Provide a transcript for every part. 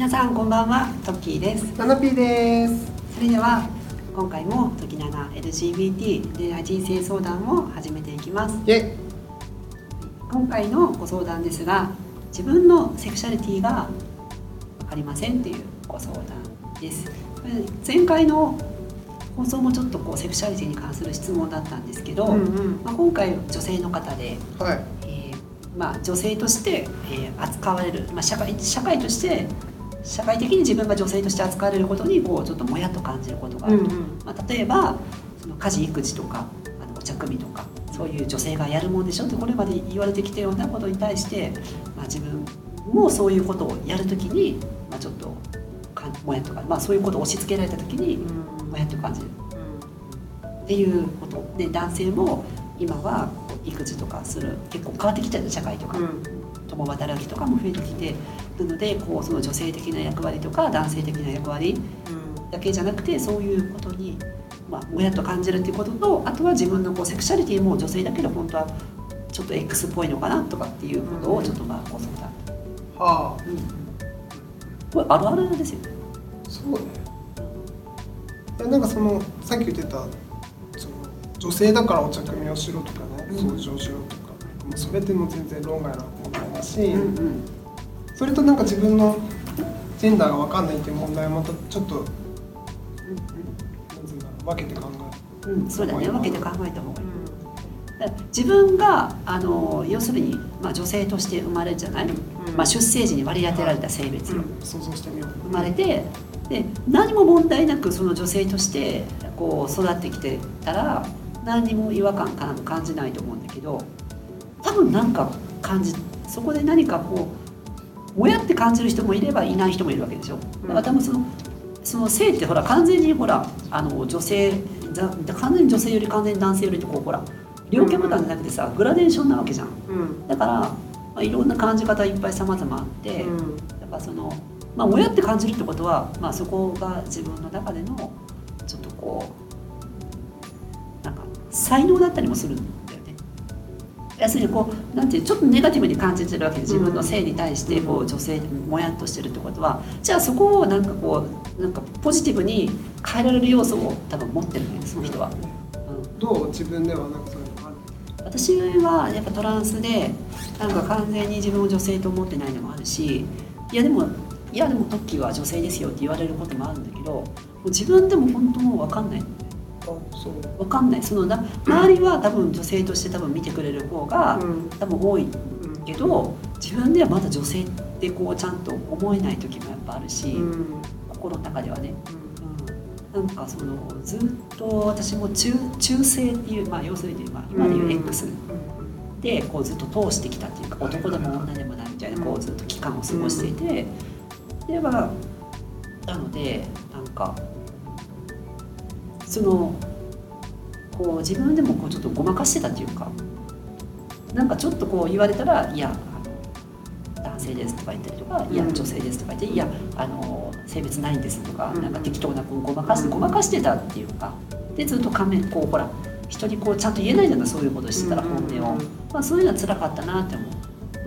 皆さんこんばんはトッキーです。ナナピーです。それでは今回も時永 LGBT 恋愛人生相談を始めていきます。イェイ。今回のご相談ですが自分のセクシャリティが分かりませんというご相談です。前回の放送もちょっとこうセクシャリティに関する質問だったんですけど、うんうん。まあ、今回女性の方で、はい。えーまあ、女性として、えー扱われる、まあ、社会社会として社会的に自分が女性として扱われることにこうちょっともやっと感じることがある。と、まあ、例えばその家事育児とかあのお茶組とかそういう女性がやるもんでしょってこれまで言われてきたようなことに対して、まあ、自分もそういうことをやるときに、まあ、ちょっとかもやっとか、まあ、そういうことを押し付けられたときにもやっと感じる。っていうこと。で男性も今は育児とかする結構変わってきたよ社会とか、共働きとかも増えてきてなのでこうその女性的な役割とか男性的な役割だけじゃなくてそういうことに、まあ、もやっと感じるっていうこととあとは自分のこうセクシャリティも女性だけど本当はちょっと X っぽいのかなとかっていうことをちょっとまあご相談、はあ。これあるあるですよそうね。なんかそのさっき言ってたその女性だからお茶組みをしろとかね、うん。掃除をしろとか、まあ、それってもう全然論外な問題だし、うんうんそれとなんか自分のジェンダーが分かんないっていう問題はまたちょっとなんつうん分けて考うんうん、そうだね分けて考えた方がいい。だから自分があの要するに、まあ、女性として生まれるじゃない、まあ、出生時に割り当てられた性別え、よ、想像してみよう。生まれてで何も問題なくその女性としてこう育ってきてたら何にも違和感かな感じないと思うんだけど多分なんか感じそこで何かこうもやって感じる人もいればいない人もいるわけでしょだから多分そのその性ってほら完全にほらあの女性ざ完全に女性より完全に男性よりってこうほら両極端じゃなくてさグラデーションなわけじゃん。うん。だから、まあ、いろんな感じ方いっぱい様々あって、うん。だからそのまあ親って感じるってことは、まあ、そこが自分の中でのちょっとこうなんか才能だったりもする。要するにこうなんていうちょっとネガティブに感じてるわけで自分の性に対してこう女性もやっとしてるってことは。じゃあそこをなんかこうなんかポジティブに変えられる要素を多分持ってるのよその人は。うん。どう自分ではなんかそういうのある私はやっぱトランスでなんか完全に自分を女性と思ってないのもあるしいやでもいやでもトッキーは女性ですよって言われることもあるんだけど自分でも本当もう分かんないそう分かんない。そのな周りは多分女性として多分見てくれる方がうん。多分多いうん。けど自分ではまだ女性ってこうちゃんと思えない時もやっぱあるし、うん。心の中ではね。うん、なんかそのずっと私も中中性っていう、まあ、要するに、まあ、今でいう X でこうずっと通してきたっていうかはい男でも女でもないみたいなこうずっと期間を過ごしていて、でまあなのでなんかそのこう自分でもこうちょっとごまかしてたっていうかなんかちょっとこう言われたら「いや男性です」とか言ったりとか「いやうん女性です」とか言って「いやあの性別ないんです」とかうん。なんか適当なこうごまかしてうんごまかしてたっていうかでずっと仮面こうほら人にこうちゃんと言えないじゃないそういうことしてたら本音を、まあ、そういうのは辛かったなって思う。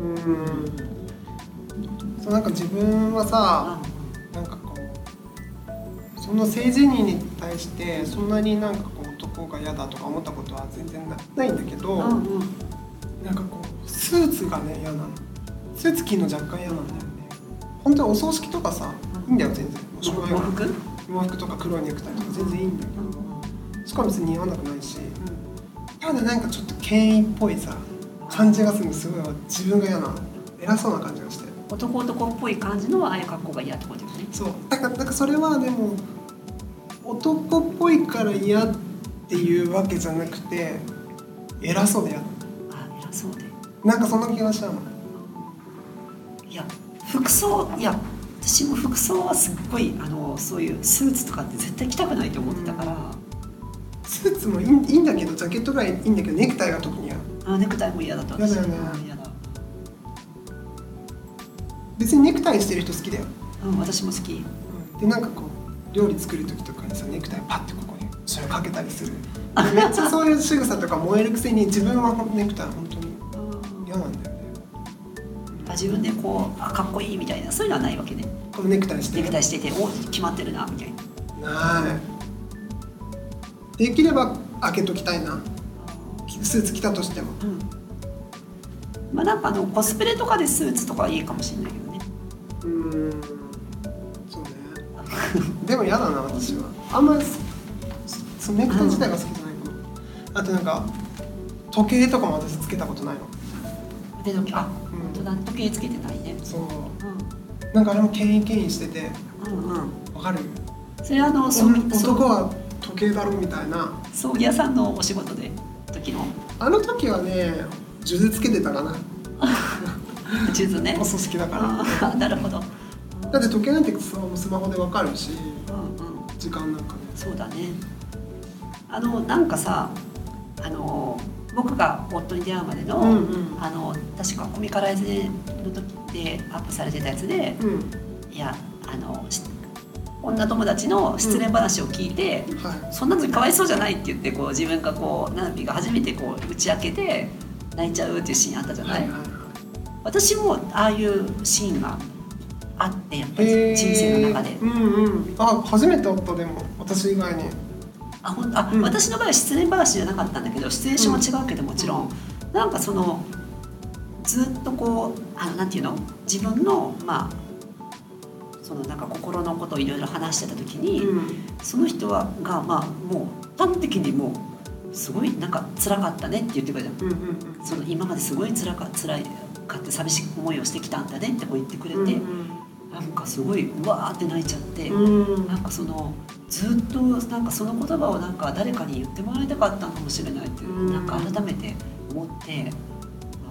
うん。そうなんか自分はさあなんその性自認に対してそんなになんかこう男が嫌だとか思ったことは全然なないんだけど、うんうん。なんかこうスーツがね嫌なの。スーツ着るの若干嫌なんだよね。本当はお葬式とかさいいんだよ全然。もうしょうがない喪服洋服とか黒いネクタイとか全然いいんだけどしかも別に似合わなくないしただなんかちょっと権威っぽいさ感じがするのすごい自分が嫌なの。偉そうな感じがして男男っぽい感じのああいう格好が嫌ってことですね。そう。だからなんかそれはでも男っぽいから嫌っていうわけじゃなくて偉そうで嫌だあ偉そうで。なんかそんな気がしたの？いや服装いや私も服装はすっごいあのそういうスーツとかって絶対着たくないと思ってたから、スーツもいいんだけどジャケットがいいんだけどネクタイが特に嫌。あネクタイも嫌だった。私嫌だよね別にネクタイしてる人好きだよ。うん、私も好き。でなんかこう料理作る時とかにさネクタイパッてここにそれかけたりする。めっちゃそういう仕草とか燃えるくせに自分はネクタイ本当に嫌なんだよね。か自分でこうあかっこいいみたいなそういうのはないわけね。このネクタイしてネクタイしててお決まってるなみたいな。ない。できれば開けときたいな。スーツ着たとしても。うん。まあなんかあのコスプレとかでスーツとかはいいかもしれないけどねうーん。そうね。でも嫌だな私は。あんまりそネクタイ自体が好きじゃないかも、あとなんか時計とかも私つけたことないの。腕時計。あうん。本当だ。時計つけてないね。そう。うなんかあれも牽引牽引してて。んうんうん。わかる？それはあのそおう男は時計だろみたいな。葬儀屋さんのお仕事で時の。あの時はね数珠つけてたかな 地図ね。お葬式だから。なるほど。だって時計なんてさスマホでわかるしうんうん。時間なんかねそうだね。あのなんかさあの僕が夫に出会うまでの、うんうん。あの確かコミカライズの時でアップされてたやつでうん。いやあのし女友達の失恋話を聞いて、はい。そんな時かわいそうじゃないって言ってこう自分がこうナナピが初めてこう打ち明けて泣いちゃうっていうシーンあったじゃないはいはい私もああいうシーンがあってやっぱへりー。人生の中で。うんうん。あ初めて会ったでも。私以外に。あほんあ、うん。私の場合は失恋話じゃなかったんだけどシチュエーションは違うけどもちろん、なんかそのずっとこうあのなんていうの？自分のまあそのなんか心のことをいろいろ話してた時に、うん。その人はがまあもう端的にもうすごいなんか辛かったねって言ってくれた。うんうんその今まですごい辛か辛いかって寂しい思いをしてきたんだねってこう言ってくれて、うんなんかすごいうわーって泣いちゃって。うん。なんかそのずっとなんかその言葉をなんか誰かに言ってもらいたかったのかもしれないってうん。なんか改めて思って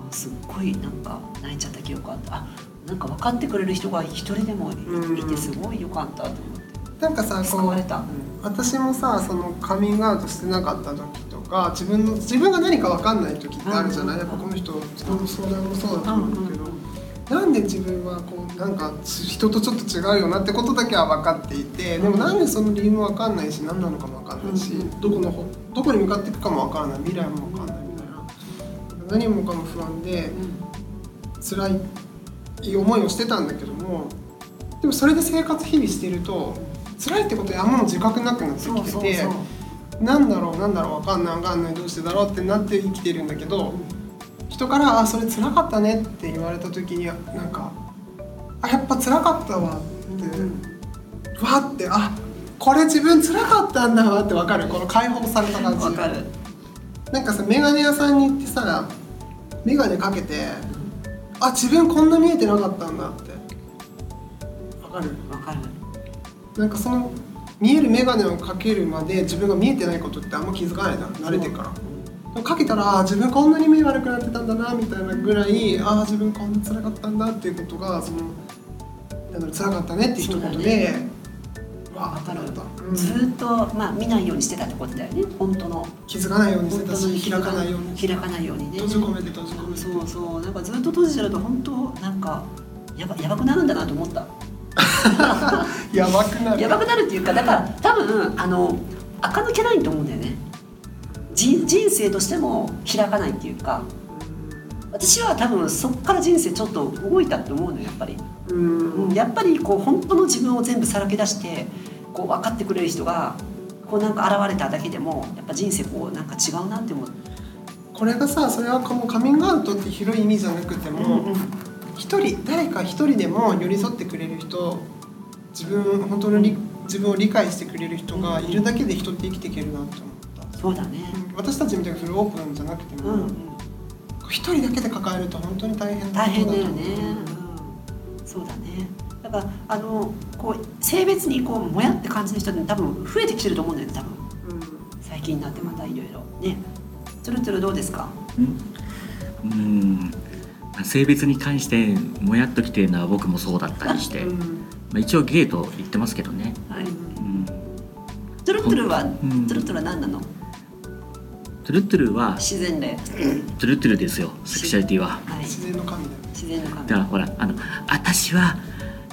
あすっごいなんか泣いちゃった記憶があった。あなんか分かってくれる人が一人でもいうん。いてすごい良かったと思って。なんかさ救こうわれた。私もさそのカミングアウトしてなかった時とか自分の自分が何か分かんない時ってあるじゃない、うん。やっぱこの人人の相談もそうだと思うんだけど、なんで自分はこうなんか人とちょっと違うよなってことだけは分かっていてでもなんでその理由も分かんないし何なのかも分かんないし、うん。どこの方どこに向かっていくかも分からない未来も分かんないみたいな何もかも不安で辛い思いをしてたんだけどもでもそれで生活日々してると辛いってことやむの自覚なくなってそうきててそうそうなんだろうなんだろう分かんない分かんないどうしてだろうってなって生きてるんだけど人から「あそれ辛かったね」って言われた時になんか「あやっぱ辛かったわ」って、うん。わってあこれ自分辛かったんだわって分かる？この解放された感じ。わかる。なんかさメガネ屋さんに行ってさメガネかけてあ自分こんな見えてなかったんだって。わかるわかる。なんかその見えるメガネをかけるまで自分が見えてないことってあんま気づかないじゃん慣れてから。かけたらあ自分こんなに目悪くなってたんだなみたいなぐらいあ自分こんな辛かったんだっていうことがそのなんだろう辛かったねって一言そうでわわかるなった、うん。ずーっとまあ見ないようにしてたってことだよね。本当の。気づかないようにしてたし開かないように開かないようにね。閉じ込めて閉じ込めて。そうそうなんかずっと閉じてると本当なんかやばやばくなるんだなと思った やばくなる。やばくなるっていうかだから多分あの垢抜けないと思うんだよね。人人生としても開かないっていうか。私は多分そっから人生ちょっと動いたって思うのよやっぱり、うん。うん、やっぱりこう本当の自分を全部さらけ出してこう分かってくれる人がこうなんか現れただけでもやっぱ人生こうなんか違うなって思う、これがさそれはこのカミングアウトって広い意味じゃなくても一人誰か一人でも寄り添ってくれる人自分本当のり自分を理解してくれる人がいるだけで人って生きていけるなって思った、そうだね。うん私たちみたいなフルオープンじゃなくてもうん、うん、一人だけで抱えると本当に大変な大変だよことだとね、思ううん、そうだね。だからあのこう性別にこうもやって感じる人って多分増えてきてると思うんだよね多分。最近になってまたいろいろ。ね。つるつるどうですか？うん。うん性別に関してもやっときてるのは僕もそうだったりして、うん。まあ、一応ゲイと言ってますけどね、はい。うん、つるつるはうん。つるつるは何なの？トゥルトゥルは自然で。トゥルトゥルですよセクシャリティは。はい。自然の神だよ。自然のだ感からほらあの私は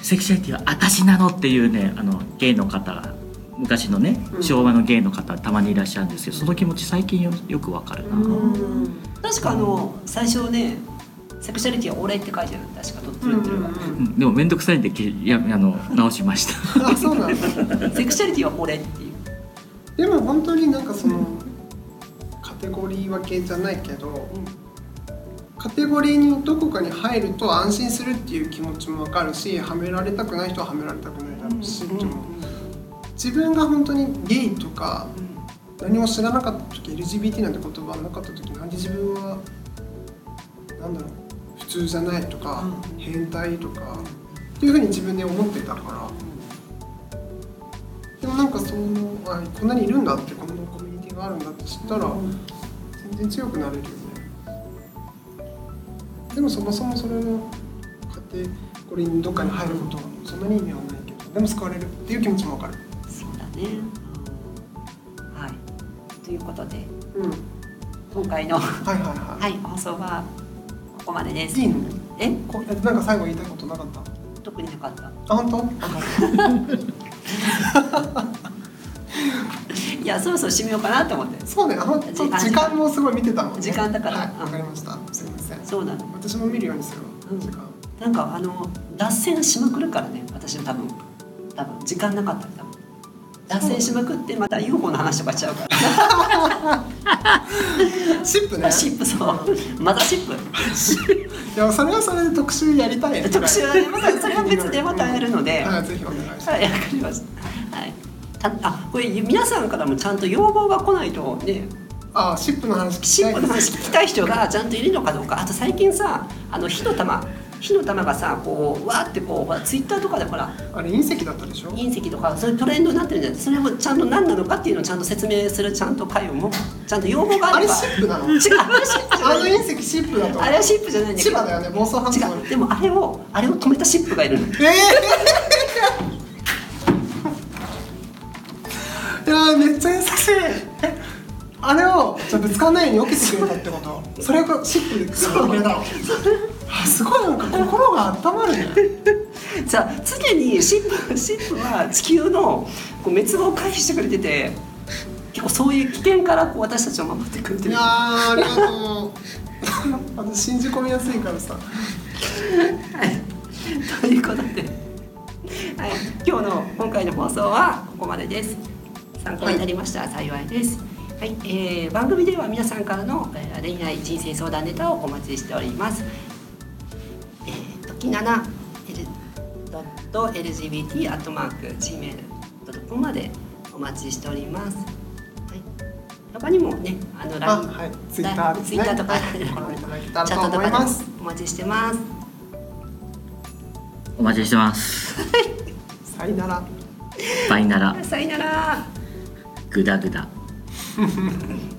セクシャリティは私なのっていうねあのゲイの方昔のねうん。昭和のゲイの方たまにいらっしゃるんですよ。その気持ち最近よよくわかるな、うん。確かあの最初ねセクシャリティは俺って書いてある。確かトゥルトゥルは、うんでも面倒くさいんでけいやあの直しました。あそうなんだ。セクシャリティは俺っていう。でも本当になんかそのカテゴリー分けじゃないけどカテゴリーにどこかに入ると安心するっていう気持ちも分かるしはめられたくない人ははめられたくないだろうし、でも自分が本当にゲイとか何も知らなかった時 LGBT なんて言葉なかった時なんで自分はなんだろう。普通じゃないとか、うん。変態とかっていうふうに自分で思ってたから。でもなんかそのあこんなにいるんだってこんなコミュニティがあるんだって知ったら全然強くなれるよね。でもそもそもそれの家庭これにどっかに入ることはそんなに意味はないけどでも救われるっていう気持ちもわかる。そうだね、うん。はい。ということでうん。今回の、ははいはい。はいい、放送はここまでです。いいの？え？こえなんか最後言いたいことなかった？特になかった。あ本当？いやそろそろ締めようかなと思って。そうねあ本当時間時間もすごい見てたもんね。時間だから。はいかりました。すいません。そうなの。私も見るようにするわ。うん。時間。なんかあの脱線しまくるからね私多分。多分。時間なかったら多分脱線しまくってまた UFO の話とかしちゃうから。シップね。シップそう。マザーシップ。いや それはそれで特集やりたいね。特集はねまたそれは別でまたやるので、はいぜひお願いします。はい、わかりました。はい。たあ、これ皆さんからもちゃんと要望が来ないとね、あシップの話聞きシッたいです。プの話聞きたい人がちゃんといるのかどうか。あと最近さ、あの火の玉、火の玉がさ、こうわーってこうほらツイッターとかでほらあれ隕石だったでしょ？隕石とかそういうトレンドになってるんじゃない。それもちゃんと何なのかっていうのをちゃんと説明するちゃんと会をもちゃんと要望がああれれば。シップなの？違う、あのない。隕石シップだとあれはシップじゃないんだけど。千葉だよね房総半島違う。でもあれをあれを止めたシップがいるの。ええ いやーめっちゃ優しいえあれをじゃあぶつかんないように避けてくれたってこと？それがシップでくれたのあすごいなんか心が温まるね。じゃあ常にシップシップは地球のこう滅亡を回避してくれてて結構そういう危険からこう私たちを守ってくれてる。いやーありがとう。私信じ込みやすいからさ。はい、ということで、はい、今日の今回の放送はここまでです。参考になりましたら幸いです、はい。えー番組では皆さんからの、えー恋愛人生相談ネタをお待ちしておりますきなな L.LGBT アットマーク Gmail.com までお待ちしております、はい、他にもねあのあ LINE はい。ツイッターですね。ツイッターとか、チャットとかでもお待ちしてます。お待ちしてます。さよなら。バイなら。さよなら。グダグダ